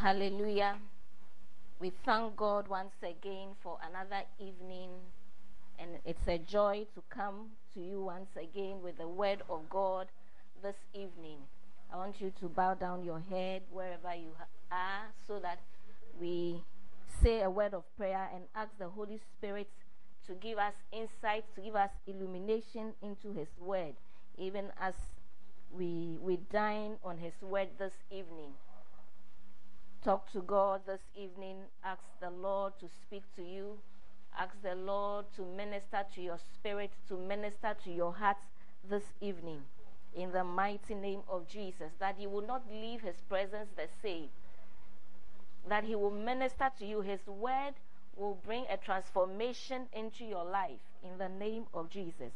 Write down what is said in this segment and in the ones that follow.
Hallelujah. We thank God once again for another evening, and it's a joy to come to you once again with the word of God this evening. I want you to bow down your head wherever you are so that we say a word of prayer and ask the Holy Spirit to give us insight, to give us illumination into His word, even as we, we dine on His word this evening. Talk to God this evening. Ask the Lord to speak to you. Ask the Lord to minister to your spirit, to minister to your heart this evening. In the mighty name of Jesus, that you will not leave His presence the same. That He will minister to you. His word will bring a transformation into your life. In the name of Jesus.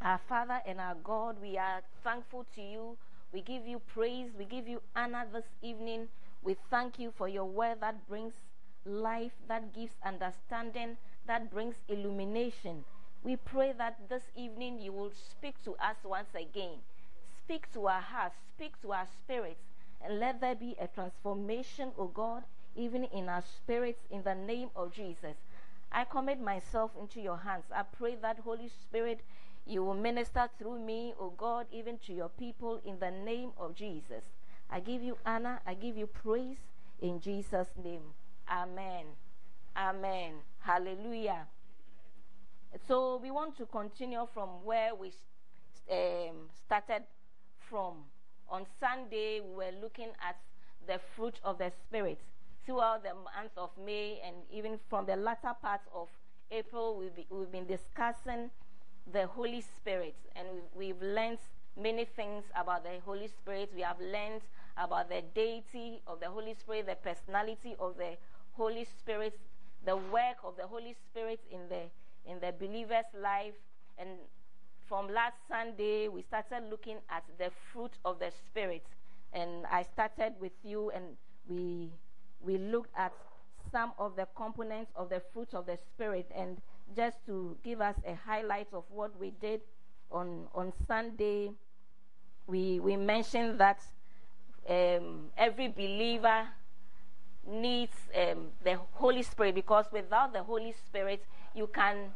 Our Father and our God, we are thankful to you. We give you praise. We give you honor this evening. We thank you for your word that brings life, that gives understanding, that brings illumination. We pray that this evening you will speak to us once again. Speak to our hearts, speak to our spirits, and let there be a transformation, O God, even in our spirits, in the name of Jesus. I commit myself into your hands. I pray that, Holy Spirit, you will minister through me, O God, even to your people, in the name of Jesus. I give you honor. I give you praise in Jesus' name. Amen. Amen. Hallelujah. So we want to continue from where we um, started from. On Sunday, we were looking at the fruit of the Spirit. Throughout the month of May and even from the latter part of April, we've, be, we've been discussing the Holy Spirit and we've, we've learned many things about the Holy Spirit. We have learned about the deity of the Holy Spirit, the personality of the Holy Spirit, the work of the Holy Spirit in the in the believer's life. And from last Sunday, we started looking at the fruit of the Spirit. And I started with you, and we we looked at some of the components of the fruit of the Spirit. And just to give us a highlight of what we did on on Sunday, we we mentioned that um, every believer needs um, the Holy Spirit because without the Holy Spirit, you can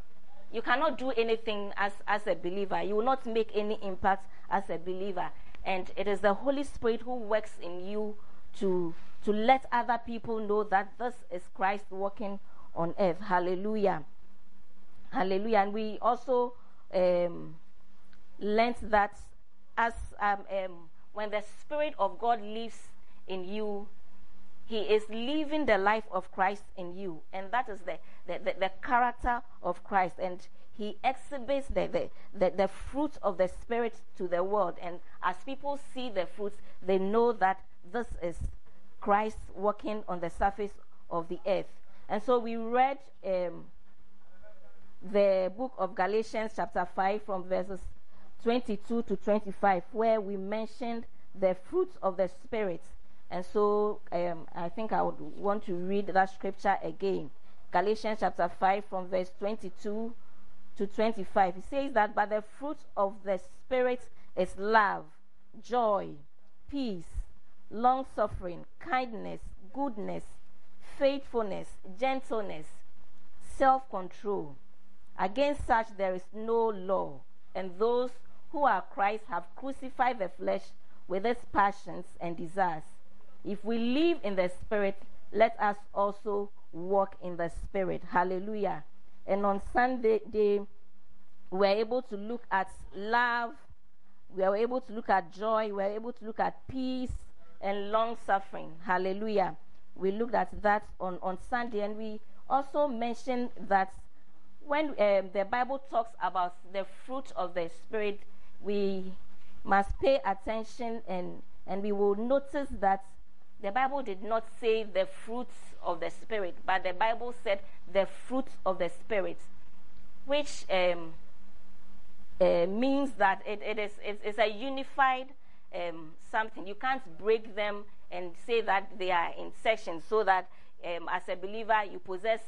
you cannot do anything as as a believer. You will not make any impact as a believer. And it is the Holy Spirit who works in you to to let other people know that this is Christ working on earth. Hallelujah. Hallelujah. And we also um, learned that as um, um, when the Spirit of God lives in you, He is living the life of Christ in you. And that is the, the, the, the character of Christ. And He exhibits the, the, the, the fruit of the Spirit to the world. And as people see the fruits, they know that this is Christ walking on the surface of the earth. And so we read um, the book of Galatians, chapter 5, from verses 22 to 25, where we mentioned the fruits of the Spirit. And so um, I think I would want to read that scripture again. Galatians chapter 5, from verse 22 to 25. It says that, but the fruit of the Spirit is love, joy, peace, long suffering, kindness, goodness, faithfulness, gentleness, self control. Against such there is no law, and those who are Christ have crucified the flesh with its passions and desires. If we live in the Spirit, let us also walk in the Spirit. Hallelujah. And on Sunday, day, we were able to look at love, we were able to look at joy, we were able to look at peace and long suffering. Hallelujah. We looked at that on, on Sunday, and we also mentioned that when um, the Bible talks about the fruit of the Spirit, we must pay attention and, and we will notice that the Bible did not say the fruits of the Spirit, but the Bible said the fruit of the Spirit, which um, uh, means that it, it is it's, it's a unified um, something. You can't break them and say that they are in sections so that um, as a believer you possess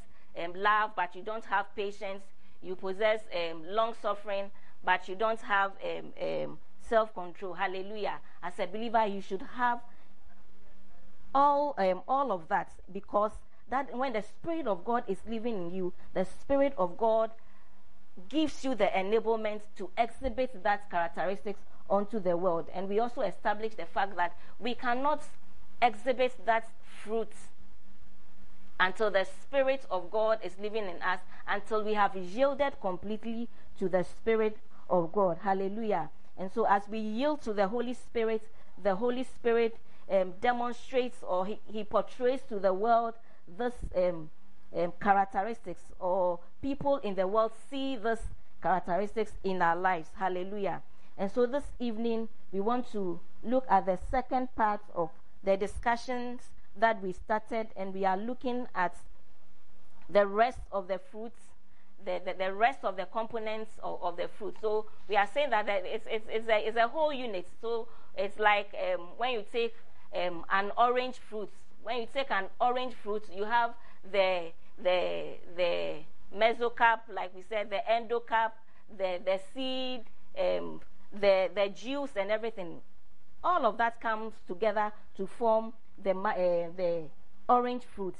um, love, but you don't have patience. You possess um, long suffering, but you don't have um, um, self control. Hallelujah. As a believer, you should have all um, all of that because that when the spirit of God is living in you, the spirit of God gives you the enablement to exhibit that characteristics onto the world. And we also establish the fact that we cannot exhibit that fruit until the Spirit of God is living in us, until we have yielded completely to the Spirit of God. Hallelujah. And so, as we yield to the Holy Spirit, the Holy Spirit um, demonstrates or he, he, portrays to the world this um, um, characteristics, or people in the world see this characteristics in our lives. Hallelujah. And so, this evening, we want to look at the second part of the discussions that we started, and we are looking at the rest of the fruits, the, the, the rest of the components of, of, the fruit. So we are saying that it's, it's, it's, a, it's a whole unit. So it's like um, when you take um, an orange fruit. When you take an orange fruit, you have the the the mesocarp, like we said, the endocarp, the the seed, um, the the juice, and everything. All of that comes together to form the, uh, the orange fruits.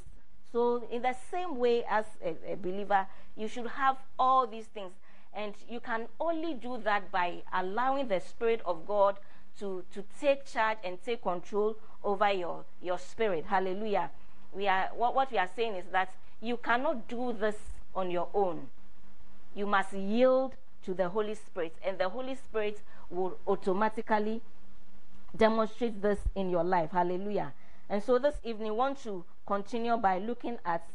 So, in the same way as a, a believer, you should have all these things. And you can only do that by allowing the Spirit of God to, to take charge and take control over your, your spirit. Hallelujah. We are, what, what we are saying is that you cannot do this on your own. You must yield to the Holy Spirit, and the Holy Spirit will automatically demonstrate this in your life. Hallelujah. And so this evening, I want to continue by looking at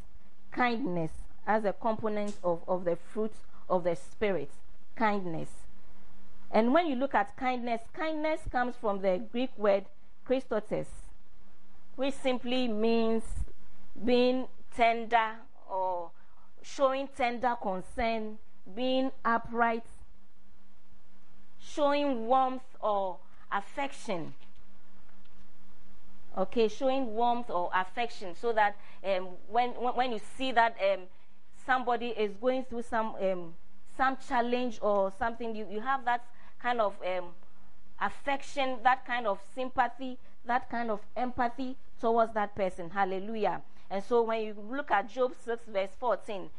kindness as a component of, of the fruit of the Spirit. Kindness. And when you look at kindness, kindness comes from the Greek word Christotes, which simply means being tender or showing tender concern, being upright, showing warmth or affection okay, showing warmth or affection so that um, when, when you see that um, somebody is going through some, um, some challenge or something, you, you have that kind of um, affection, that kind of sympathy, that kind of empathy towards that person. Hallelujah. And so when you look at Job 6, verse 14,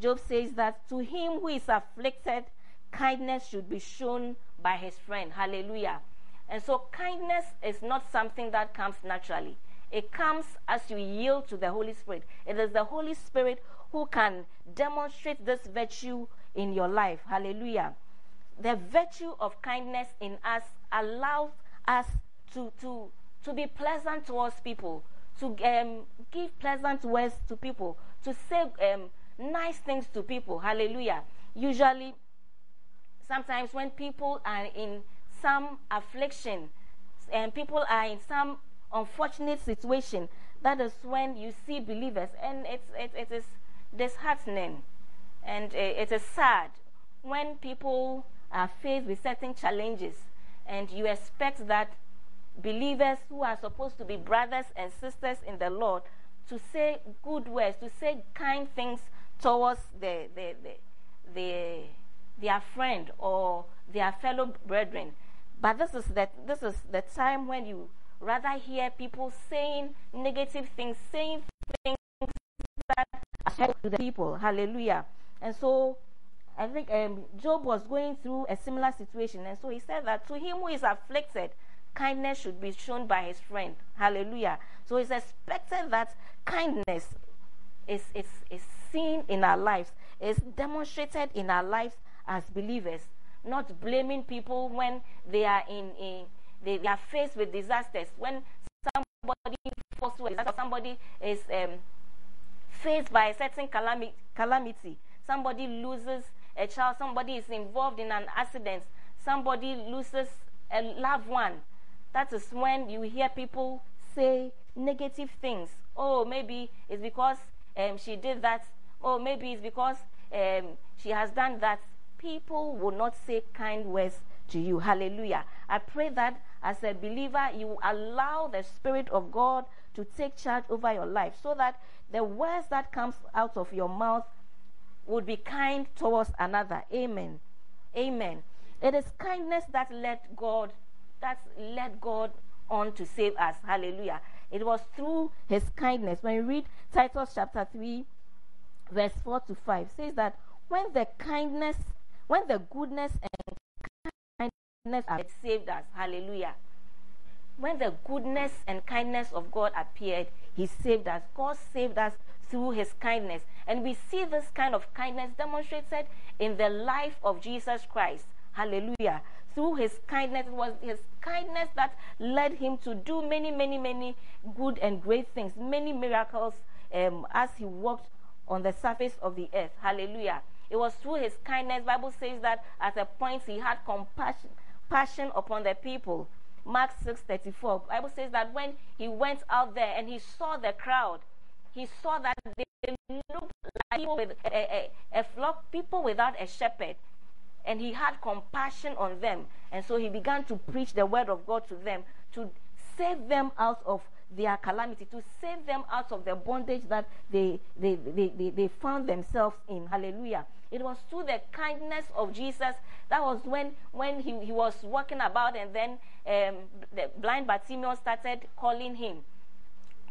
Job says that to him who is afflicted, kindness should be shown by his friend. Hallelujah. And so kindness is not something that comes naturally. It comes as you yield to the Holy Spirit. It is the Holy Spirit who can demonstrate this virtue in your life. Hallelujah. The virtue of kindness in us allows us to, to, to be pleasant towards people, to um, give pleasant words to people, to say um, nice things to people. Hallelujah. Usually, sometimes when people are in some affliction and people are in some unfortunate situation, that is when you see believers, and it's, it, it is disheartening and uh, it is sad when people are faced with certain challenges and you expect that believers who are supposed to be brothers and sisters in the Lord to say good words, to say kind things towards the, the, the, the, their friend or their fellow brethren. But this is the, this is the time when you rather hear people saying negative things, saying things that affect the people. Hallelujah. And so I think um, Job was going through a similar situation. And so he said that to him who is afflicted, kindness should be shown by his friend. Hallelujah. So it's expected that kindness is, is, is seen in our lives, is demonstrated in our lives as believers not blaming people when they are in, in they, they, are faced with disasters. When somebody falls to a disaster, somebody is um, faced by a certain calami- calamity, somebody loses a child, somebody is involved in an accident, somebody loses a loved one. That is when you hear people say negative things. Oh, maybe it's because um, she did that. Oh, maybe it's because um, she has done that people will not say kind words to you. Hallelujah. I pray that as a believer, you allow the Spirit of God to take charge over your life so that the words that comes out of your mouth would be kind towards another. Amen. Amen. It is kindness that led God, that led God on to save us. Hallelujah. It was through his kindness. When you read Titus chapter 3, verse 4 to 5, says that when the kindness, when the goodness and kindness had saved us, hallelujah. When the goodness and kindness of God appeared, he saved us. God saved us through his kindness. And we see this kind of kindness demonstrated in the life of Jesus Christ. Hallelujah. Through his kindness, it was his kindness that led him to do many, many, many good and great things, many miracles um, as he walked on the surface of the earth. Hallelujah. It was through his kindness. Bible says that at a point he had compassion passion upon the people. Mark 6:34. Bible says that when he went out there and he saw the crowd, he saw that they looked like people with a, a, a flock, people without a shepherd. And he had compassion on them. And so he began to preach the word of God to them to save them out of their calamity, to save them out of the bondage that they, they, they, they, they found themselves in. Hallelujah. It was through the kindness of Jesus. That was when, when he, he was walking about, and then um, the blind Bartimaeus started calling him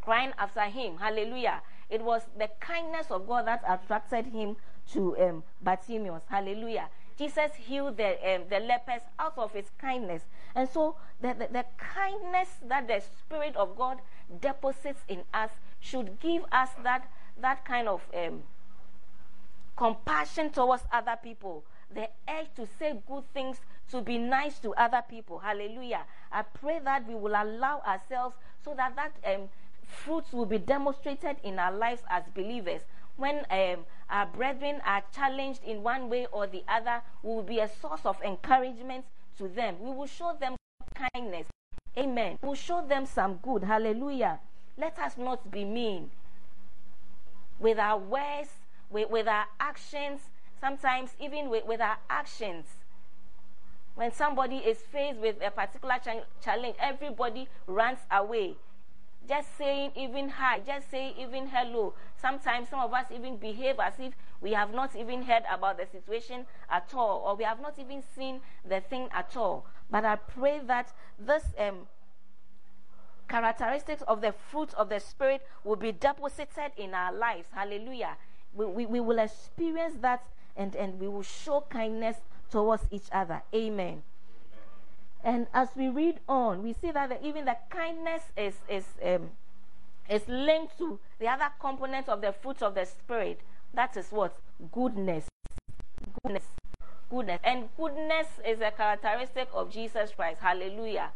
crying after him. Hallelujah. It was the kindness of God that attracted him to um, Bartimaeus. Hallelujah. Jesus healed the, um, the lepers out of his kindness. And so the, the, the, kindness that the Spirit of God deposits in us should give us that, that kind of um, compassion towards other people, the urge to say good things, to be nice to other people. Hallelujah. I pray that we will allow ourselves so that that um, fruits will be demonstrated in our lives as believers. When um, our brethren are challenged in one way or the other, we will be a source of encouragement to them. We will show them kindness. Amen. We will show them some good. Hallelujah. Let us not be mean with our words, with, with our actions, sometimes even with, with our actions. When somebody is faced with a particular ch- challenge, everybody runs away just saying even hi, just saying even hello. Sometimes some of us even behave as if we have not even heard about the situation at all, or we have not even seen the thing at all. But I pray that this um, characteristics of the fruit of the Spirit will be deposited in our lives. Hallelujah. We, we, we will experience that and, and we will show kindness towards each other. Amen. And as we read on, we see that the, even the kindness is, is, um, is linked to the other component of the fruit of the Spirit. That is what? Goodness. Goodness. Goodness. And goodness is a characteristic of Jesus Christ. Hallelujah.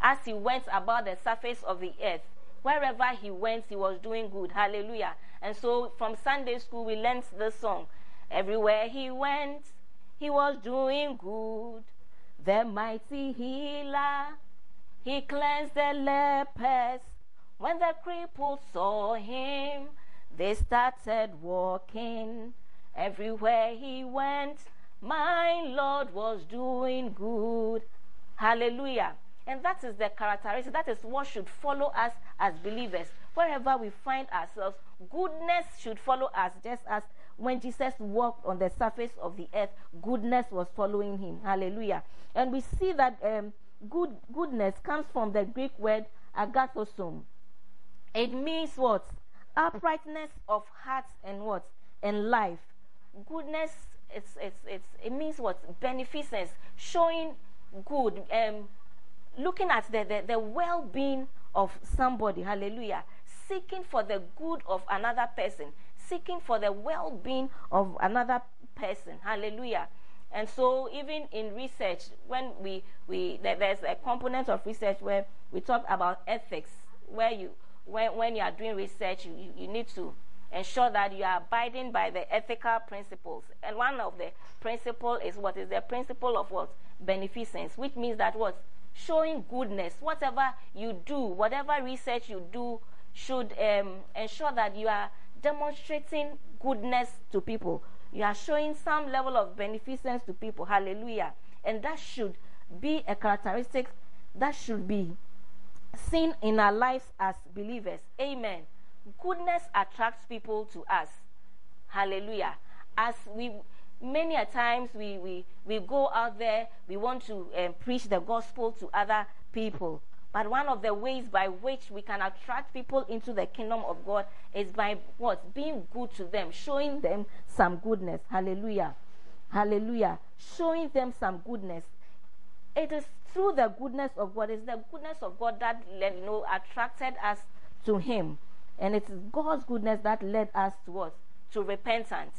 As he went about the surface of the earth, wherever he went, he was doing good. Hallelujah. And so from Sunday school, we learned this song. Everywhere he went, he was doing good the mighty healer. He cleansed the lepers. When the cripples saw him, they started walking. Everywhere he went, my Lord was doing good. Hallelujah. And that is the characteristic, that is what should follow us as believers. Wherever we find ourselves, goodness should follow us, just as when Jesus walked on the surface of the earth, goodness was following him. Hallelujah. And we see that um, good goodness comes from the Greek word agathosum. It means what? Uprightness of heart and what? And life. Goodness, it's, it's, it's, it means what? Beneficence, showing good, um, looking at the, the, the well being of somebody. Hallelujah. Seeking for the good of another person, seeking for the well being of another person. Hallelujah. And so, even in research, when we, we there's a component of research where we talk about ethics, where you when, when you are doing research, you, you, need to ensure that you are abiding by the ethical principles. And one of the principle is what is the principle of what beneficence, which means that what showing goodness. Whatever you do, whatever research you do, should um, ensure that you are demonstrating goodness to people. You are showing some level of beneficence to people. Hallelujah. And that should be a characteristic that should be seen in our lives as believers. Amen. Goodness attracts people to us. Hallelujah. As we many a times we, we, we go out there, we want to um, preach the gospel to other people. But one of the ways by which we can attract people into the kingdom of God is by what? Being good to them, showing them some goodness. Hallelujah. Hallelujah. Showing them some goodness. It is through the goodness of God, it's the goodness of God that you know attracted us to Him. And it is God's goodness that led us to us to repentance.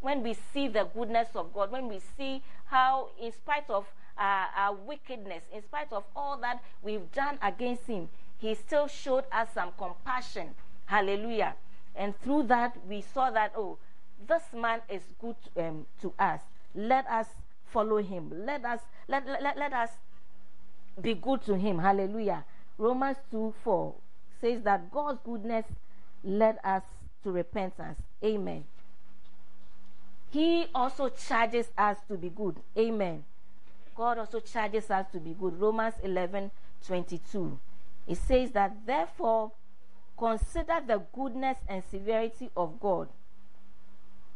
When we see the goodness of God, when we see how, in spite of uh, our wickedness, in spite of all that we've done against Him, He still showed us some compassion. Hallelujah. And through that, we saw that, oh, this man is good um, to us. Let us follow him. Let us let, let, let us be good to him. Hallelujah. Romans 2 4 says that God's goodness led us to repentance. Amen. He also charges us to be good. Amen. God also charges us to be good. Romans 11 22. It says that, therefore, consider the goodness and severity of God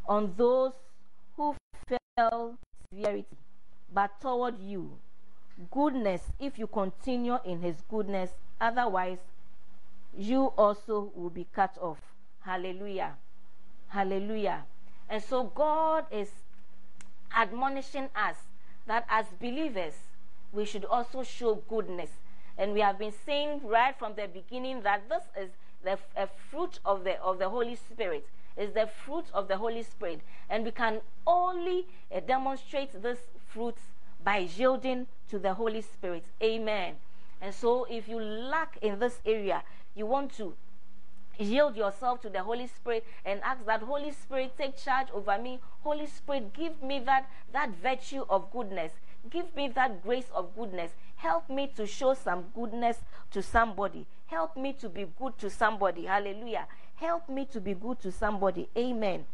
on those who fell severity, but toward you, goodness if you continue in his goodness, otherwise, you also will be cut off. Hallelujah. Hallelujah. And so God is admonishing us that as believers, we should also show goodness. And we have been saying right from the beginning that this is the fruit of the of the Holy Spirit. Is the fruit of the Holy Spirit, and we can only uh, demonstrate this fruit by yielding to the Holy Spirit. Amen. And so, if you lack in this area, you want to yield yourself to the Holy Spirit and ask that Holy Spirit take charge over me. Holy Spirit, give me that that virtue of goodness. Give me that grace of goodness. Help me to show some goodness to somebody. Help me to be good to somebody. Hallelujah. Help me to be good to somebody. Amen.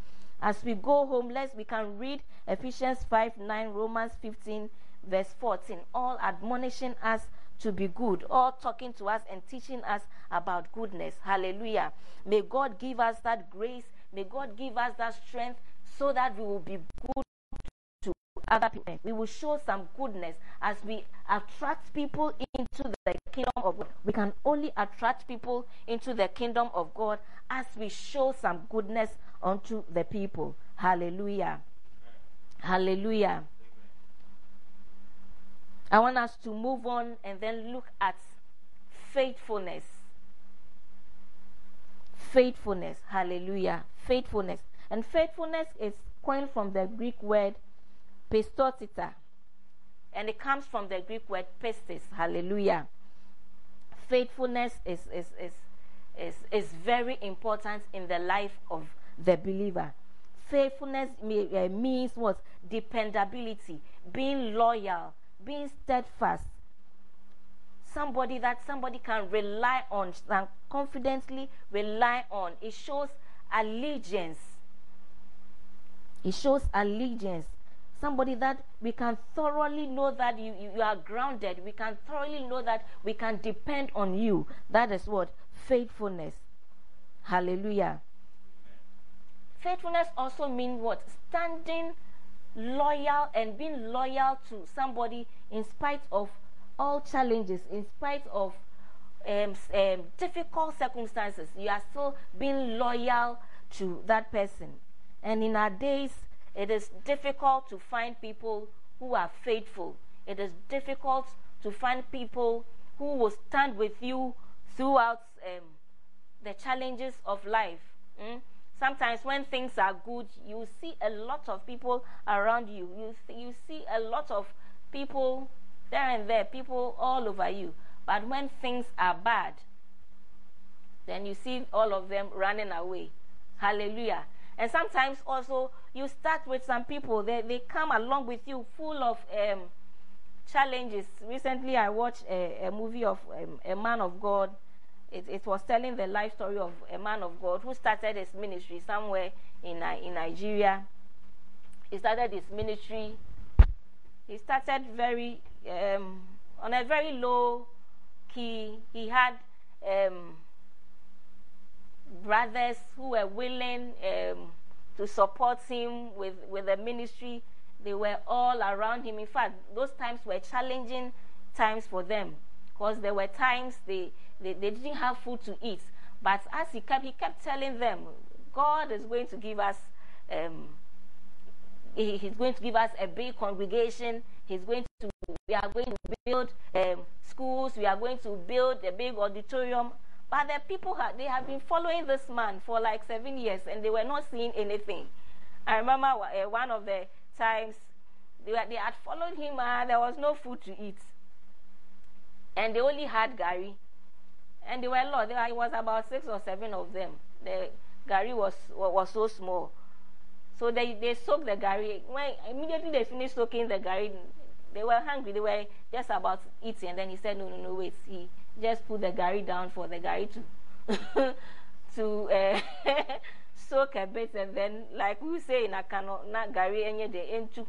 As we go home, let's we can read Ephesians 5 9, Romans 15, verse 14, all admonishing us to be good, all talking to us and teaching us about goodness. Hallelujah. May God give us that grace. May God give us that strength so that we will be good to other people. We will show some goodness as we attract people into the kingdom of God. We can only attract people into the kingdom of God as we show some goodness unto the people. Hallelujah. Hallelujah. I want us to move on and then look at faithfulness. Faithfulness. Hallelujah. Faithfulness. And faithfulness is coined from the Greek word pistotita. And it comes from the Greek word pistis. Hallelujah. Faithfulness is, is, is, is, is very important in the life of the believer. Faithfulness uh, means what? Dependability, being loyal, being steadfast. Somebody that somebody can rely on and confidently rely on. It shows allegiance. It shows allegiance. Somebody that we can thoroughly know that you, you, you are grounded. We can thoroughly know that we can depend on you. That is what? Faithfulness. Hallelujah. Faithfulness also means what? Standing loyal and being loyal to somebody in spite of all challenges, in spite of um, um, difficult circumstances. You are still being loyal to that person. And in our days, it is difficult to find people who are faithful. It is difficult to find people who will stand with you throughout um, the challenges of life. Mm? Sometimes when things are good, you see a lot of people around you. You, you see a lot of people there and there, people all over you. But when things are bad, then you see all of them running away. Hallelujah. And sometimes also you start with some people, they, they come along with you full of um, challenges. Recently, I watched a, a movie of um, a man of God it, it, was telling the life story of a man of God who started his ministry somewhere in, in Nigeria. He started his ministry. He started very um, on a very low key. He had um, brothers who were willing um, to support him with, with the ministry. They were all around him. In fact, those times were challenging times for them. because there were times they, they, they didn't have food to eat. But as he kept, he kept telling them, God is going to give us, um, he, he's going to give us a big congregation. He's going to, we are going to build um, schools. We are going to build a big auditorium. But the people, have, they have been following this man for like seven years and they were not seeing anything. I remember uh, one of the times they, were, they had followed him and there was no food to eat. And they only had gari. And they were a lot. There was about six or seven of them. The gari was, was so small. So they, they soaked the gari. When immediately they finished soaking the gari, they were hungry. They were just about eating. And then he said, No, no, no, wait. He just put the gari down for the gari to to uh, soak a bit. And then, like we say in Akano, na gari enye de into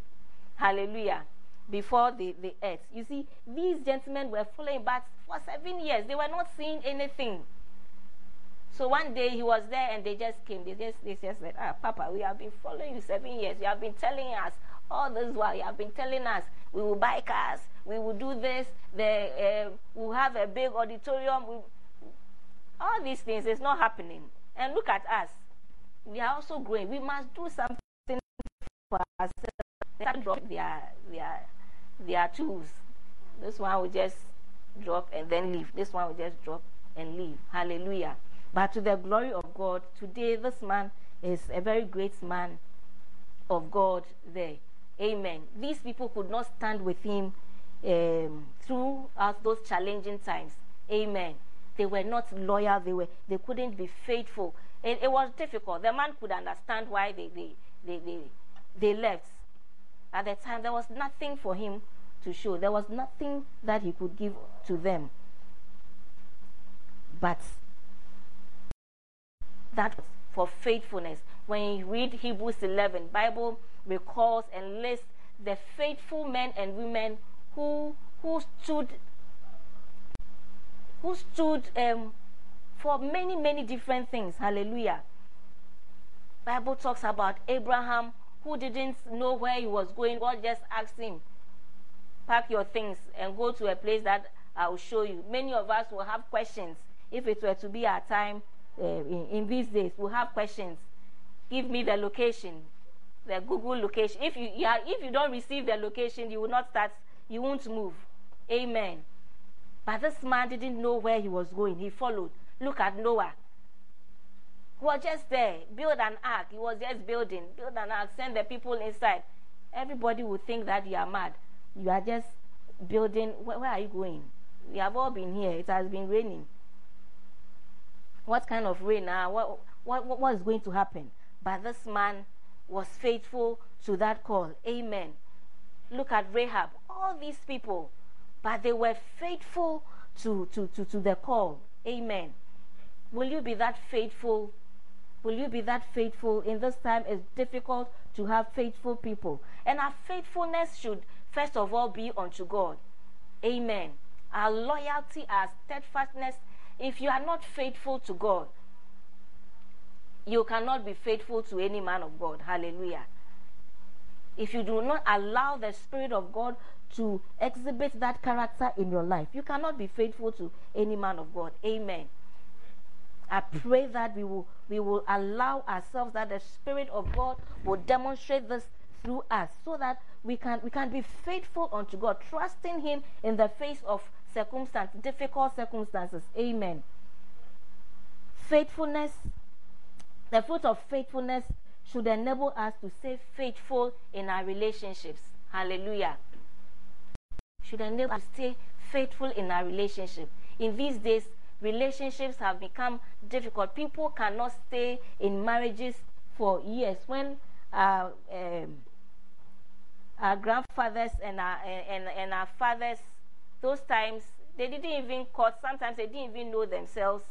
hallelujah before the, the earth. You see, these gentlemen were following, but for seven years they were not seeing anything. So one day he was there and they just came. They just they just said, Ah, Papa, we have been following you seven years. You have been telling us all this while. You have been telling us we will buy cars, we will do this, the uh, we'll have a big auditorium. We, all these things is not happening. And look at us. We are also growing. We must do something for ourselves. They can drop their their their tools. This one will just drop and then leave. This one will just drop and leave. Hallelujah. But to the glory of God, today this man is a very great man of God there. Amen. These people could not stand with him um, throughout those challenging times. Amen. They were not loyal. They were. They couldn't be faithful. It, it was difficult. The man could understand why they they, they, they, they left. At the time, there was nothing for him to show. There was nothing that he could give to them. But that was for faithfulness. When you read Hebrews 11, Bible recalls and lists the faithful men and women who who stood who stood um, for many many different things. Hallelujah. Bible talks about Abraham who didn't know where he was going. God just asked him, "Pack your things and go to a place that I will show you." Many of us will have questions if it were to be our time uh, in, in, these days. We'll have questions. Give me the location, the Google location. If you if you don't receive the location, you will not start. You won't move. Amen. But this man didn't know where he was going. He followed. Look at Noah. He was just there. Build an ark. He was just building. Build an ark. Send the people inside. Everybody would think that you are mad. You are just building. Where, where are you going? We have all been here. It has been raining. What kind of rain? Uh, what, what, what is going to happen? But this man was faithful to that call. Amen. Look at Rahab. All these people, but they were faithful to, to, to, to the call. Amen. Will you be that faithful? Will you be that faithful? In this time, it's difficult to have faithful people. And our faithfulness should, first of all, be unto God. Amen. Our loyalty, our steadfastness. If you are not faithful to God, you cannot be faithful to any man of God. Hallelujah. If you do not allow the Spirit of God to exhibit that character in your life, you cannot be faithful to any man of God. Amen. I pray that we will we will allow ourselves that the Spirit of God will demonstrate this through us so that we can we can be faithful unto God, trusting Him in the face of circumstance, difficult circumstances. Amen. Faithfulness the fruit of faithfulness should enable us to stay faithful in our relationships. Hallelujah. Should enable us to stay faithful in our relationship. In these days, relationships have become difficult. People cannot stay in marriages for years. When our, um, our grandfathers and our, and, and our fathers, those times, they didn't even court. Sometimes they didn't even know themselves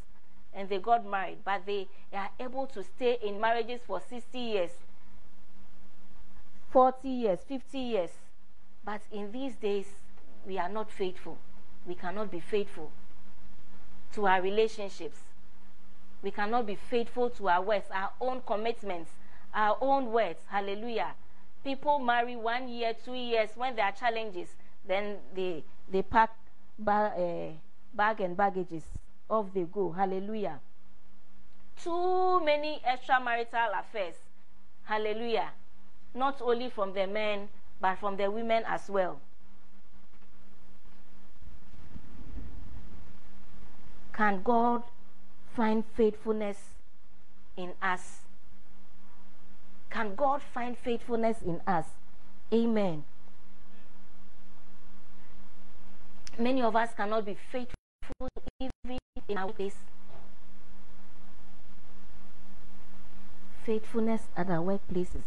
and they got married, but they are able to stay in marriages for 60 years, 40 years, 50 years. But in these days, we are not faithful. We cannot be faithful to our relationships. We cannot be faithful to our words, our own commitments, our own words. Hallelujah. People marry one year, two years when there are challenges, then they they pack ba- uh, bag and baggages. Off they go. Hallelujah. Too many extramarital affairs. Hallelujah. Not only from the men, but from the women as well. Can God find faithfulness in us? Can God find faithfulness in us? Amen. Many of us cannot be faithful even our place. Faithfulness at our workplaces.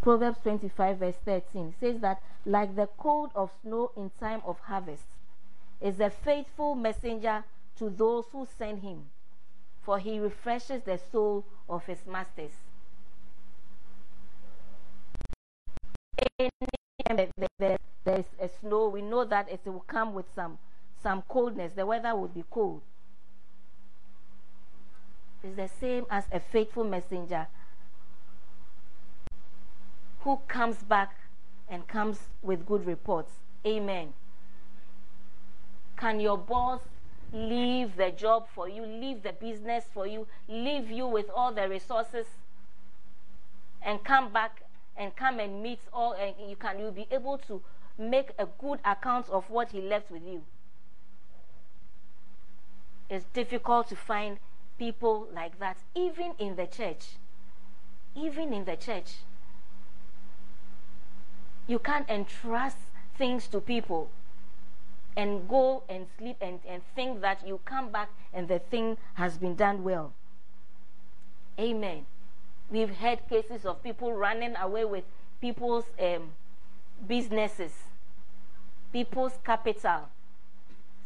Proverbs 25, verse 13 says that, like the cold of snow in time of harvest, is a faithful messenger to those who send him, for he refreshes the soul of his masters. Anytime there is a snow, we know that it will come with some some coldness. The weather will be cold. It's the same as a faithful messenger who comes back and comes with good reports. Amen. Can your boss leave the job for you, leave the business for you, leave you with all the resources, and come back and come and meet all, and you can you'll be able to make a good account of what he left with you. It's difficult to find people like that, even in the church. Even in the church. You can't entrust things to people and go and sleep and, and think that you come back and the thing has been done well. Amen. We've had cases of people running away with people's um, businesses, people's capital.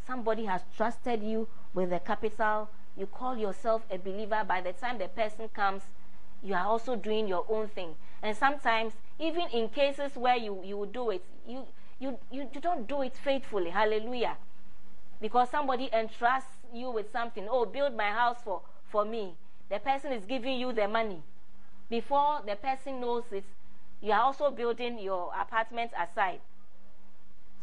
Somebody has trusted you with the capital. You call yourself a believer. By the time the person comes, you are also doing your own thing. And sometimes, even in cases where you, you do it, you you, you, you don't do it faithfully. Hallelujah. Because somebody entrusts you with something. Oh, build my house for, for me. The person is giving you the money. Before the person knows it, you are also building your apartment aside.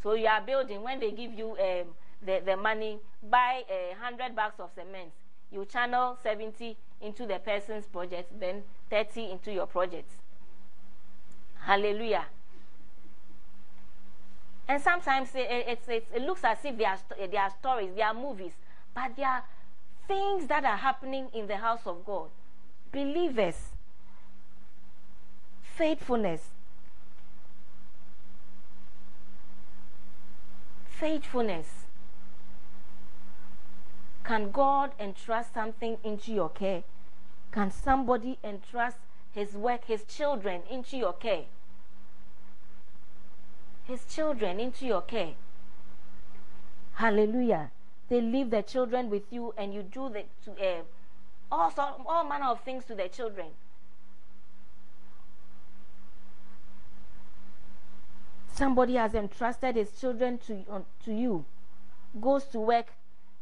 So you are building, when they give you um, the, the money, buy a hundred bags of cement. You channel 70 into the person's project, then 30 into your project. Hallelujah. And sometimes it, it, it, it looks as if there are, they are stories, there are movies, but there are things that are happening in the house of God. Believers, faithfulness, faithfulness. Can God entrust something into your care? Can somebody entrust his work, his children into your care? his children into your care. Hallelujah. They leave their children with you and you do the, to, uh, all, all manner of things to their children. Somebody has entrusted his children to, uh, to you, goes to work,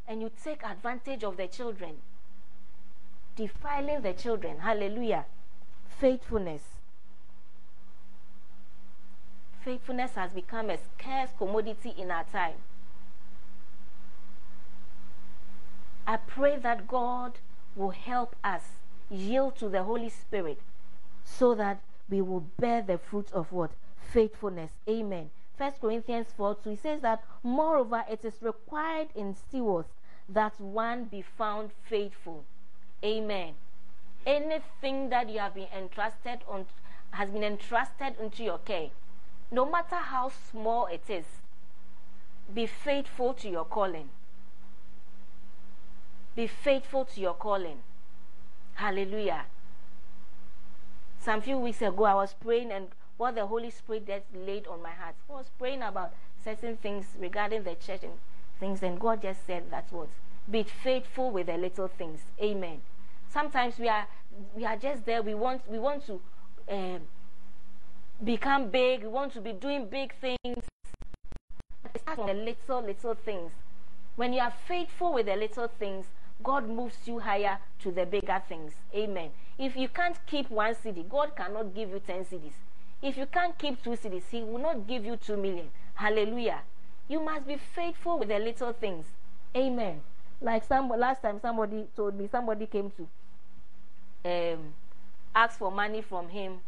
and you take advantage of the children, defiling the children. Hallelujah. Faithfulness faithfulness has become a scarce commodity in our time. I pray that God will help us yield to the Holy Spirit so that we will bear the fruit of what? Faithfulness. Amen. First Corinthians 4 2 says that moreover it is required in stewards that one be found faithful. Amen. Anything that you have been entrusted on has been entrusted into your care no matter how small it is, be faithful to your calling. Be faithful to your calling. Hallelujah. Some few weeks ago, I was praying, and what the Holy Spirit just laid on my heart. I was praying about certain things regarding the church and things, and God just said that's what. Be faithful with the little things. Amen. Sometimes we are we are just there. We want we want to um, become big, we want to be doing big things. The little, little things. When you are faithful with the little things, God moves you higher to the bigger things. Amen. If you can't keep one city, God cannot give you 10 cities. If you can't keep two cities, He will not give you 2 million. Hallelujah. You must be faithful with the little things. Amen. Like some last time somebody told me somebody came to um ask for money from him.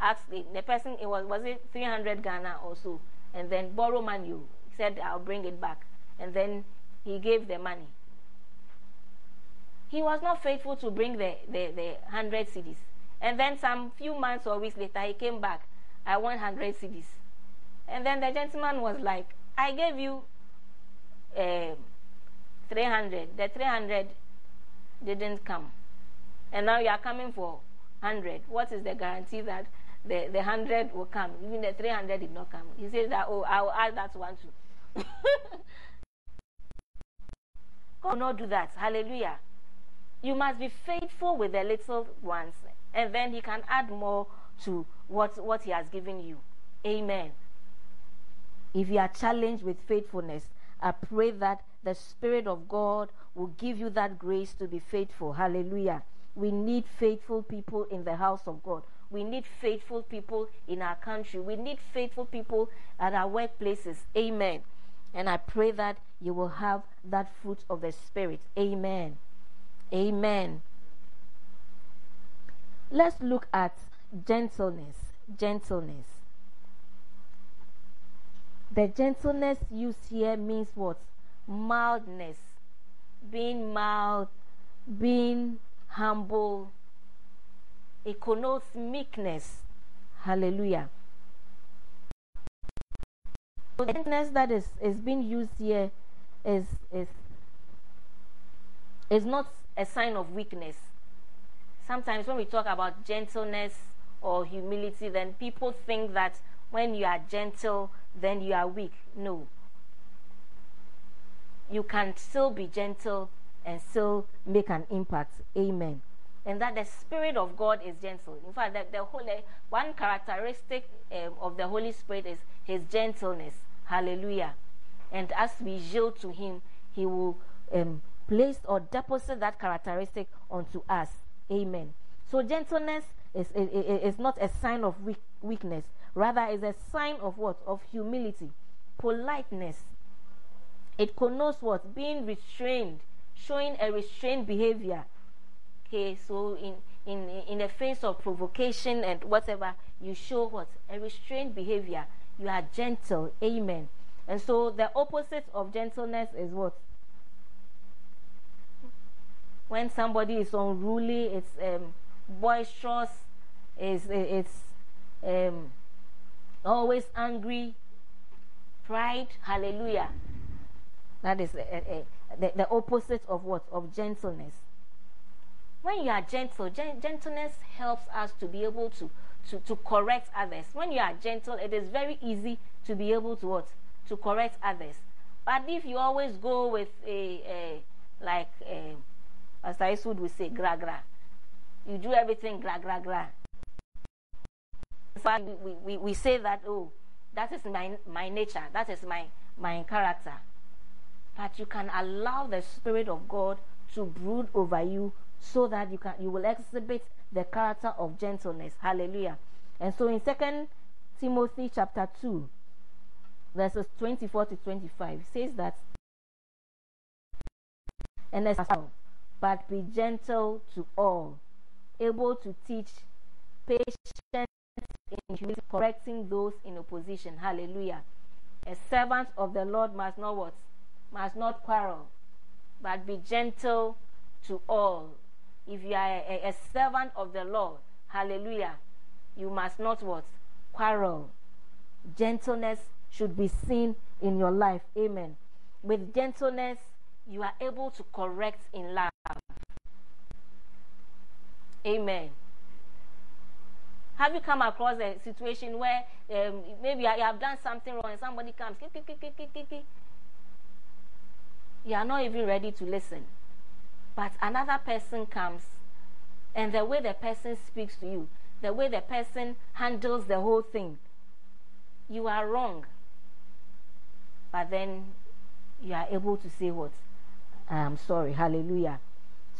Asked the, the person it was was it 300 Ghana or so and then borrow money. He said I'll bring it back and then he gave the money. He was not faithful to bring the, the, the 100 cedis. And then some few months or weeks later, he came back. I want 100 cedis. And then the gentleman was like, I gave you uh, 300. The 300 didn't come. And now you are coming for 100. What is the guarantee that the, the 100 will come? Even the 300 did not come. He says that, oh, I will add that one too. God will not do that. Hallelujah. You must be faithful with the little ones, and then He can add more to what, what He has given you. Amen. If you are challenged with faithfulness, I pray that the Spirit of God will give you that grace to be faithful. Hallelujah. We need faithful people in the house of God. We need faithful people in our country. We need faithful people at our workplaces. Amen. And I pray that you will have that fruit of the Spirit. Amen. Amen. Let's look at gentleness. Gentleness. The gentleness used here means what? Mildness. Being mild, being humble. It connotes meekness. Hallelujah. So the gentleness that is, is being used here is, is, is not a sign of weakness. Sometimes when we talk about gentleness or humility, then people think that when you are gentle, then you are weak. No. You can still be gentle and still make an impact. Amen. And that the Spirit of God is gentle. In fact, the, Holy, one characteristic um, of the Holy Spirit is His gentleness. Hallelujah. And as we yield to Him, He will um, place or deposit that characteristic onto us. Amen. So gentleness is, is, is not a sign of weak, weakness. Rather, is a sign of what? Of humility, politeness. It connotes what? Being restrained, showing a restrained behavior. Okay, so in in in the face of provocation and whatever, you show what? A restrained behavior. You are gentle. Amen. And so the opposite of gentleness is what? When somebody is unruly, it's um, boisterous, it's, it's um, always angry, pride, hallelujah. That is a, a, the, the opposite of what? Of gentleness. When you are gentle, gen- gentleness helps us to be able to, to, to correct others. When you are gentle, it is very easy to be able to what? To correct others. But if you always go with a, a like, a, as I would say, gra gra, you do everything gra gra gra fact, we, we, we say that, oh, that is my, my nature, that is my, my character. But you can allow the Spirit of God to brood over you so that you can you will exhibit the character of gentleness. Hallelujah. And so in Second Timothy chapter 2, verses 24 to 25, says that and as but be gentle to all, able to teach, patient in humility, correcting those in opposition. Hallelujah. A servant of the Lord must not what? Must not quarrel, but be gentle to all. If you are a, a servant of the Lord, hallelujah, you must not what? Quarrel. Gentleness should be seen in your life. Amen. With gentleness, you are able to correct in love. Amen. Have you come across a situation where um, maybe you have done something wrong and somebody comes, you are not even ready to listen, but another person comes, and the way the person speaks to you, the way the person handles the whole thing, you are wrong. But then you are able to say what? I'm sorry. Hallelujah.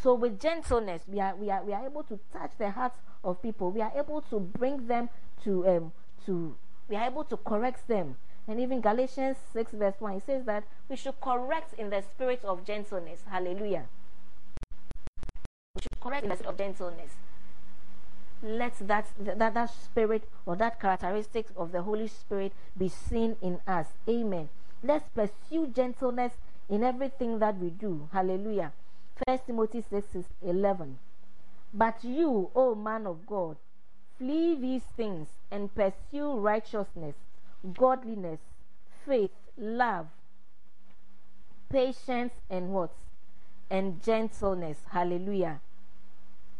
So with gentleness, we are we are we are able to touch the hearts of people. We are able to bring them to um to we are able to correct them And even Galatians 6, verse 1, it says that we should correct in the spirit of gentleness. Hallelujah. We should correct in the spirit of gentleness. Let that, that, that spirit or that characteristic of the Holy Spirit be seen in us. Amen. Let's pursue gentleness in everything that we do. Hallelujah. First Timothy 6 11. But you, O man of God, flee these things and pursue righteousness, godliness, faith, love, patience, and what? And gentleness. Hallelujah.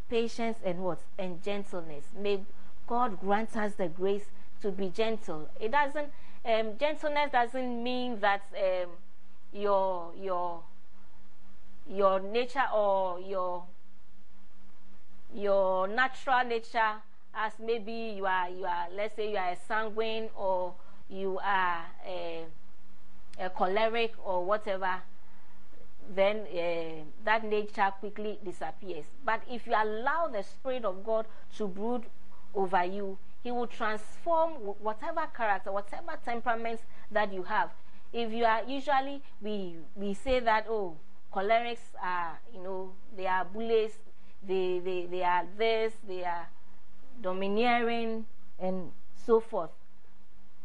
Patience and what? And gentleness. May God grant us the grace to be gentle. It doesn't um, gentleness doesn't mean that um, your your your nature or your your natural nature as maybe you are you are let's say you are a sanguine or you are a, a choleric or whatever then uh, that nature quickly disappears. But if you allow the spirit of god to brood over you he will transform whatever character whatever temperaments that you have. If you are usually we we say that oh cholerics are you know they are bullies they they, they are this they are domineering and so forth.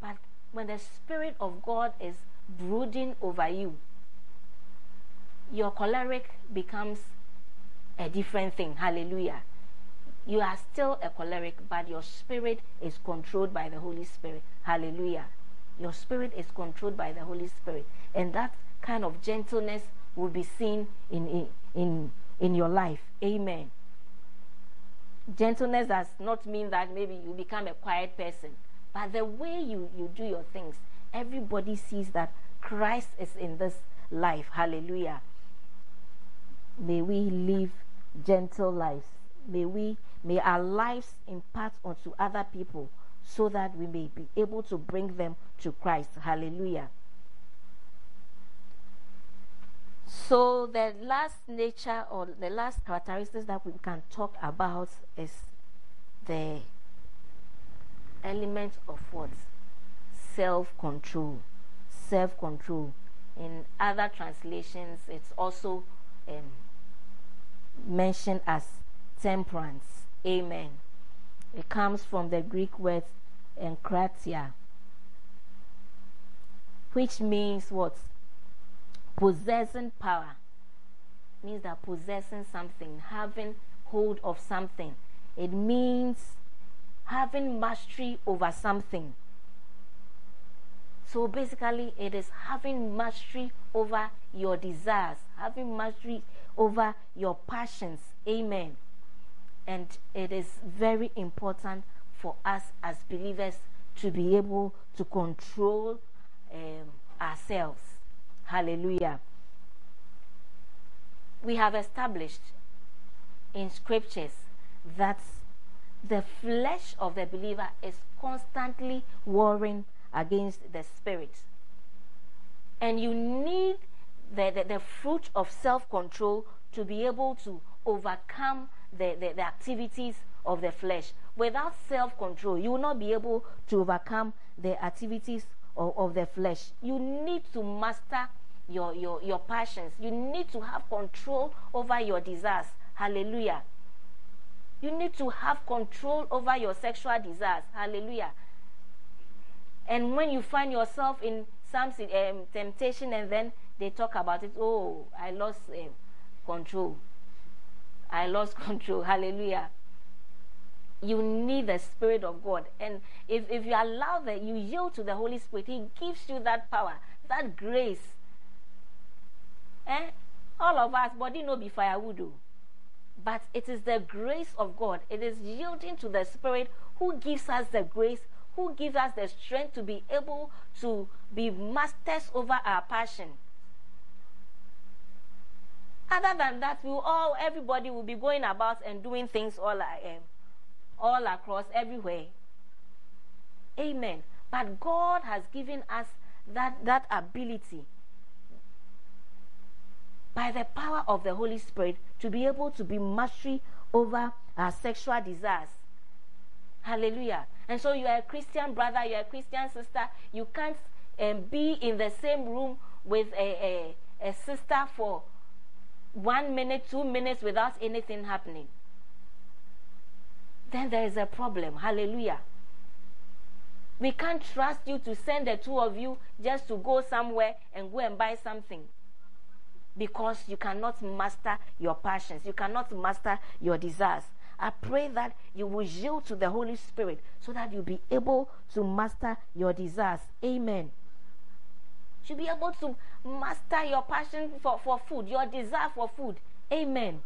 But when the spirit of god is brooding over you your choleric becomes a different thing. Hallelujah. You are still a choleric but your spirit is controlled by the holy spirit. Hallelujah. Your spirit is controlled by the holy spirit. And that kind of gentleness will be seen in in in, your life. Amen. Gentleness does not mean that maybe you become a quiet person but the way you you do your things everybody sees that christ is in this life. Hallelujah. May we live gentle lives. May we may our lives impart onto other people so that we may be able to bring them to christ. Hallelujah So the last nature or the last characteristics that we can talk about is the element of what? Self-control. Self-control. In other translations, it's also um, mentioned as temperance. Amen. It comes from the Greek word enkratia, which means what? Possessing power means that possessing something, having hold of something. It means having mastery over something. So basically, it is having mastery over your desires, having mastery over your passions. Amen. And it is very important for us as believers to be able to control um, ourselves. Hallelujah. We have established in scriptures that the flesh of the believer is constantly warring against the spirit. And you need the, the, the fruit of self control to be able to overcome the, the, the activities of the flesh. Without self control, you will not be able to overcome the activities of, of the flesh. You need to master your, your, your passions. You need to have control over your desires. Hallelujah. You need to have control over your sexual desires. Hallelujah. And when you find yourself in some um, temptation and then they talk about it, oh, I lost um, control. I lost control. Hallelujah. You need the Spirit of God. And if, if you allow that, you yield to the Holy Spirit, He gives you that power, that grace Eh? All of us, body no be firewood. Oh. But it is the grace of God. It is yielding to the Spirit who gives us the grace, who gives us the strength to be able to be masters over our passion. Other than that, we all everybody will be going about and doing things all our um, all across everywhere. Amen. But God has given us that, that ability by the power of the Holy Spirit to be able to be mastery over our sexual desires. Hallelujah. And so you are a Christian brother, you are a Christian sister. You can't and be in the same room with a, a, a sister for one minute, two minutes without anything happening, then there is a problem. Hallelujah. We can't trust you to send the two of you just to go somewhere and go and buy something because you cannot master your passions, you cannot master your desires. I pray that you will yield to the Holy Spirit so that you'll be able to master your desires. Amen. You'll be able to master your passion for, for food, your desire for food. Amen.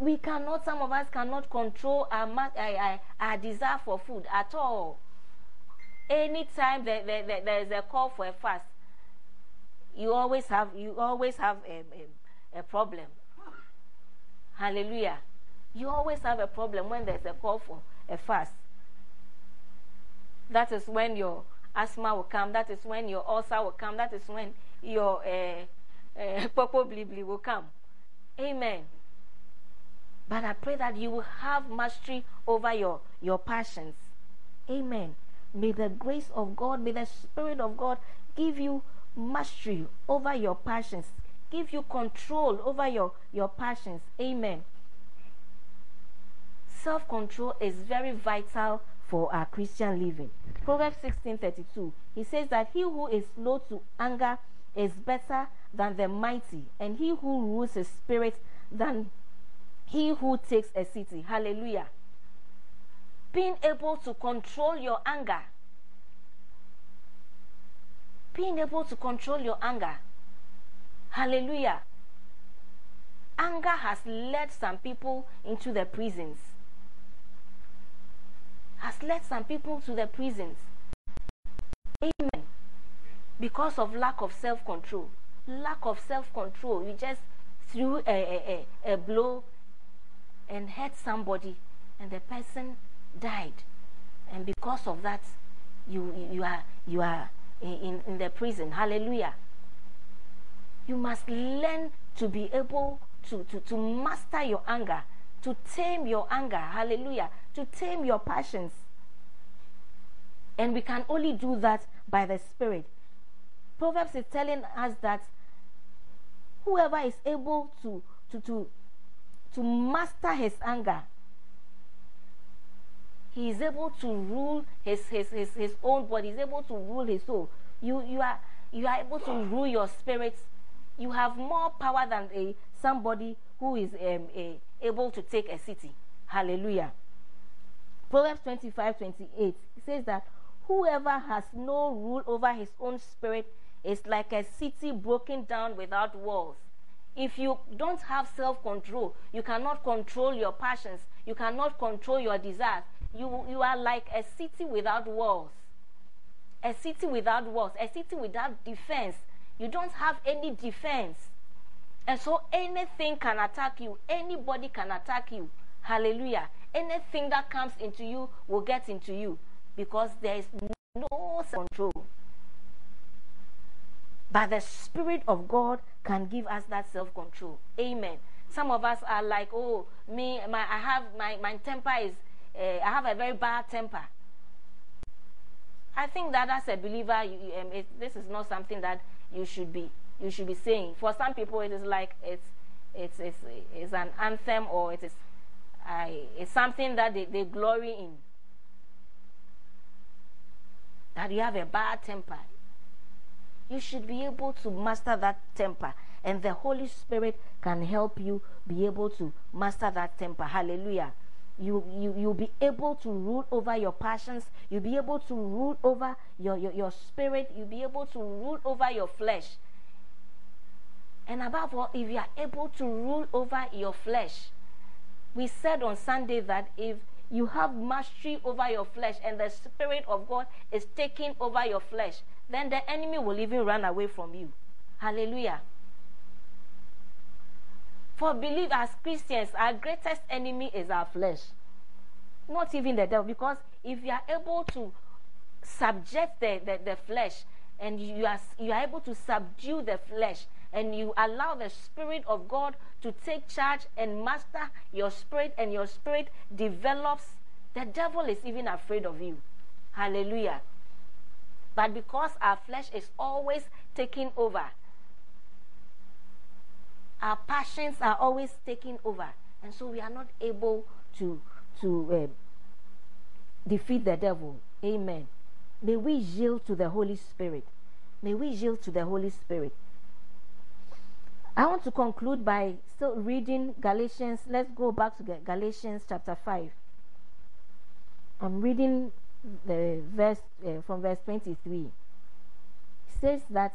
We cannot, some of us cannot control our, our, our desire for food at all. Anytime there, there, there, there is a call for a fast, you always have you always have a, a, a problem. Hallelujah. You always have a problem when there's a call for a fast. That is when your asthma will come. That is when your ulcer will come. That is when your uh, uh, will come. Amen. But I pray that you will have mastery over your, your passions. Amen. May the grace of God, may the Spirit of God give you mastery over your passions, give you control over your, your passions. Amen self control is very vital for our Christian living. Proverbs 16:32. He says that he who is slow to anger is better than the mighty, and he who rules his spirit than he who takes a city. Hallelujah. Being able to control your anger. Being able to control your anger. Hallelujah. Anger has led some people into the prisons has led some people to the prisons. Amen. Because of lack of self control. Lack of self control. You just threw a, a, a, a blow and hurt somebody, and the person died. And because of that, you, you are, you are in, in the prison. Hallelujah. You must learn to be able to, to, to master your anger, to tame your anger. Hallelujah to tame your passions. And we can only do that by the Spirit. Proverbs is telling us that whoever is able to, to, to, to master his anger, he is able to rule his, his, his, his own body, he's able to rule his soul. You, you, are, you are able to rule your spirits. You have more power than a, somebody who is um, a, able to take a city. Hallelujah. Proverbs 25 28 says that whoever has no rule over his own spirit is like a city broken down without walls. If you don't have self control, you cannot control your passions, you cannot control your desires. You, you are like a city without walls. A city without walls, a city without defense. You don't have any defense. And so anything can attack you, anybody can attack you. Hallelujah anything that comes into you will get into you because there is no control. But the Spirit of God can give us that self control. Amen. Some of us are like, oh, me, my, I have my, my temper is, uh, I have a very bad temper. I think that as a believer, you, um, it, this is not something that you should be you should be saying. For some people, it is like it's it's it's, it's an anthem or it is I, it's something that they, they glory in. That you have a bad temper. You should be able to master that temper. And the Holy Spirit can help you be able to master that temper. Hallelujah. You, you, you'll be able to rule over your passions. You'll be able to rule over your, your, your spirit. You'll be able to rule over your flesh. And above all, if you are able to rule over your flesh, we said on Sunday that if you have mastery over your flesh and the Spirit of God is taking over your flesh, then the enemy will even run away from you. Hallelujah. For believe as Christians, our greatest enemy is our flesh. Not even the devil. Because if you are able to subject the, the, the flesh and you are, you are able to subdue the flesh, and you allow the Spirit of God to take charge and master your spirit, and your spirit develops, the devil is even afraid of you. Hallelujah. But because our flesh is always taking over, our passions are always taking over, and so we are not able to to uh, defeat the devil. Amen. May we yield to the Holy Spirit. May we yield to the Holy Spirit. I want to conclude by still reading Galatians. Let's go back to Galatians chapter 5. I'm reading the verse uh, from verse 23. It says that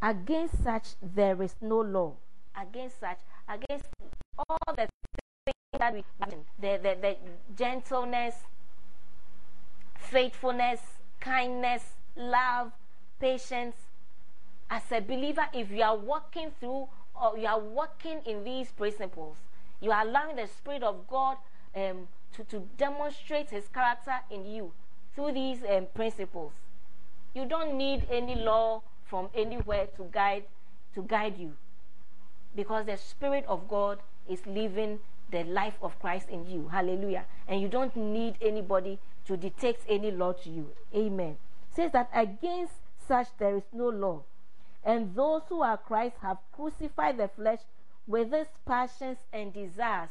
against such there is no law. Against such, against all the things that we the, the, the gentleness, faithfulness, kindness, love, patience. As a believer, if you are walking through or you are walking in these principles, you are allowing the Spirit of God um, to, to demonstrate His character in you through these um, principles. You don't need any law from anywhere to guide to guide you, because the Spirit of God is living the life of Christ in you. Hallelujah! And you don't need anybody to dictate any law to you. Amen. It says that against such there is no law. And those who are Christ have crucified the flesh with its passions and desires.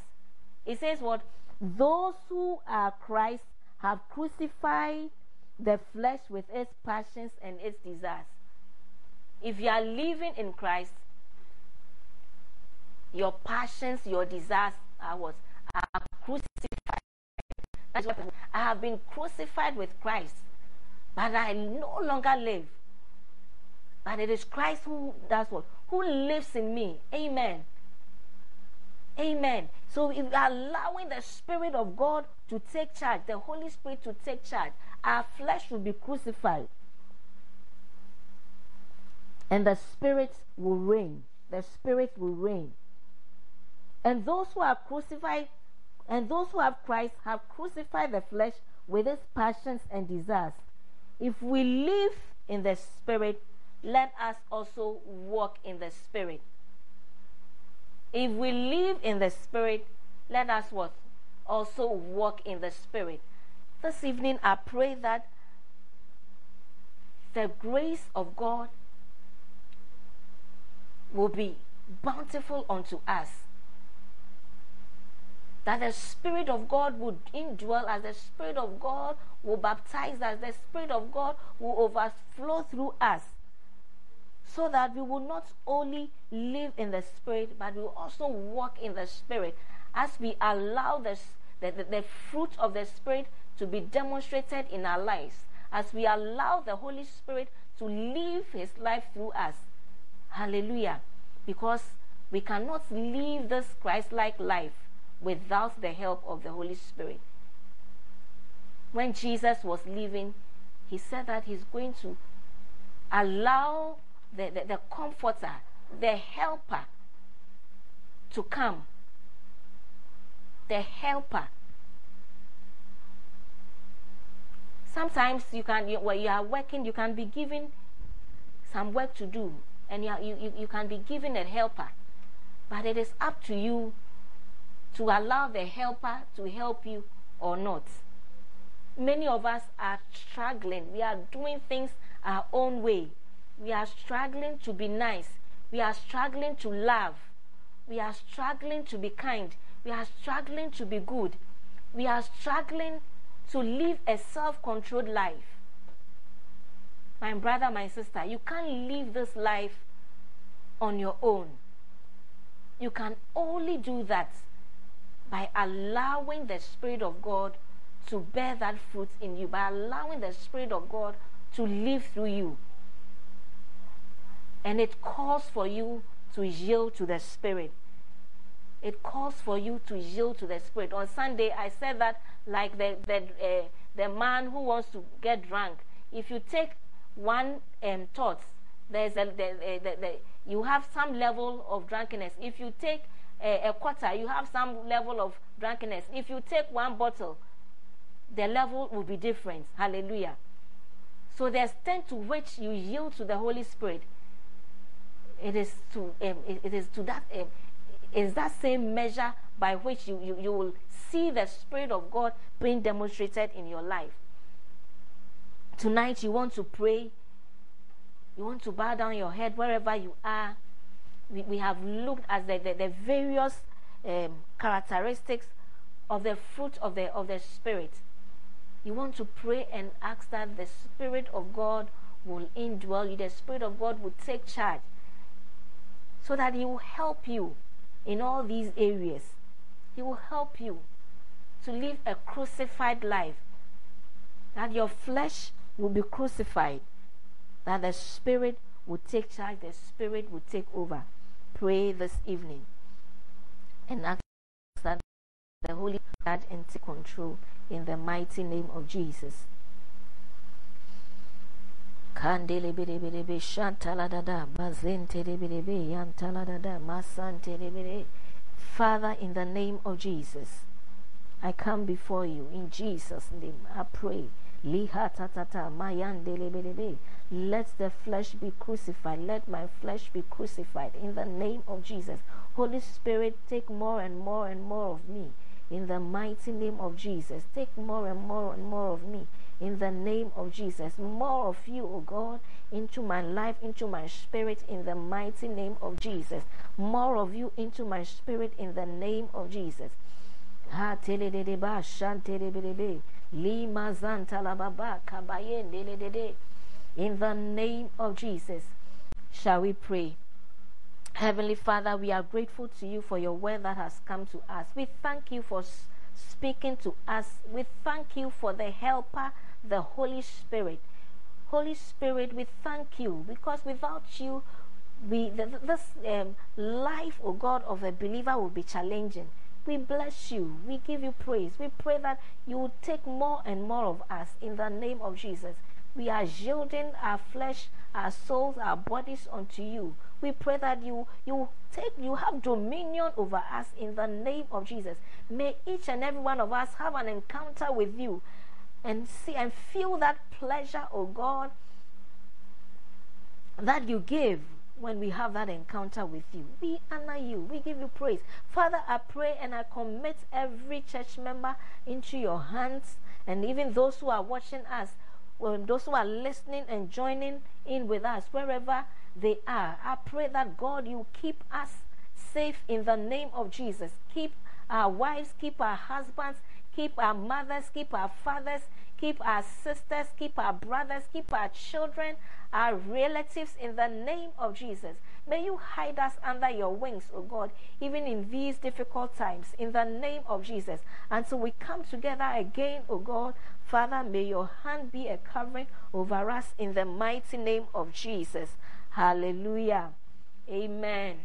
It says what? Those who are Christ have crucified the flesh with its passions and its desires. If you are living in Christ, your passions, your desires are what? Are crucified. That's what I have been crucified with Christ, but I no longer live. But it is Christ who does what? Who lives in me. Amen. Amen. So if we are allowing the Spirit of God to take charge, the Holy Spirit to take charge, our flesh will be crucified. And the Spirit will reign. The Spirit will reign. And those who are crucified, and those who have Christ have crucified the flesh with its passions and desires. If we live in the Spirit, let us also walk in the Spirit. If we live in the Spirit, let us what? Also walk in the Spirit. This evening, I pray that the grace of God will be bountiful unto us. That the Spirit of God would indwell us, the Spirit of God will baptize us, the Spirit of God will overflow through us so that we will not only live in the Spirit, but we will also walk in the Spirit as we allow the, the, the, fruit of the Spirit to be demonstrated in our lives, as we allow the Holy Spirit to live His life through us. Hallelujah. Because we cannot live this Christ like life without the help of the Holy Spirit. When Jesus was living, He said that He's going to allow the, the, the comforter, the helper to come. The helper. Sometimes you can, you, when you are working, you can be given some work to do, and you, are, you, you, you can be given a helper. But it is up to you to allow the helper to help you or not. Many of us are struggling. We are doing things our own way. We are struggling to be nice. We are struggling to love. We are struggling to be kind. We are struggling to be good. We are struggling to live a self controlled life. My brother, my sister, you can't live this life on your own. You can only do that by allowing the Spirit of God to bear that fruit in you, by allowing the Spirit of God to live through you. And it calls for you to yield to the Spirit. It calls for you to yield to the Spirit. On Sunday, I said that like the, the, uh, the man who wants to get drunk. If you take one um, thought, there's a, the, uh, the, the, you have some level of drunkenness. If you take a, a quarter, you have some level of drunkenness. If you take one bottle, the level will be different. Hallelujah. So the extent to which you yield to the Holy Spirit it is to um, it, it is to that um, is that same measure by which you, you, you will see the spirit of God being demonstrated in your life. tonight you want to pray, you want to bow down your head wherever you are. We, we have looked at the, the, the various um, characteristics of the fruit of the of the spirit. You want to pray and ask that the spirit of God will indwell you. The spirit of God will take charge, so that He will help you in all these areas. He will help you to live a crucified life. That your flesh will be crucified. That the spirit will take charge. The spirit will take over. Pray this evening and ask that the Holy Spirit and take control in the mighty name of Jesus. Shantala dada bazente yantala dada masante. Father, in the name of Jesus, I come before you in Jesus' name. I pray. Let the flesh be crucified. Let my flesh be crucified in the name of Jesus. Holy Spirit, take more and more and more of me in the mighty name of Jesus. Take more and more and more of me in the name of Jesus. More of you, O oh God, into my life, into my spirit in the mighty name of Jesus. More of you into my spirit in the name of Jesus. Ha teledeba shantelebelebe lima zantalababa kabayen deledede in the name of Jesus, shall we pray? Heavenly Father, we are grateful to you for your word that has come to us. We thank you for speaking to us. We thank you for the helper, the Holy Spirit. Holy Spirit, we thank you because without you, we this um, life, oh God, of a believer will be challenging. We bless you. We give you praise. We pray that you will take more and more of us in the name of Jesus. We are yielding our flesh, our souls, our bodies unto you. We pray that you you take you have dominion over us in the name of Jesus. May each and every one of us have an encounter with you and see and feel that pleasure, oh God, that you give when we have that encounter with you. We honor you. We give you praise. Father, I pray and I commit every church member into your hands and even those who are watching us those who are listening and joining in with us, wherever they are, I pray that God, you keep us safe in the name of Jesus. Keep our wives, keep our husbands, keep our mothers, keep our fathers, keep our sisters, keep our brothers, keep our children, our relatives in the name of Jesus. May you hide us under your wings, O God, even in these difficult times, in the name of Jesus. Until we come together again, O God, Father, may your hand be a covering over us in the mighty name of Jesus. Hallelujah. Amen.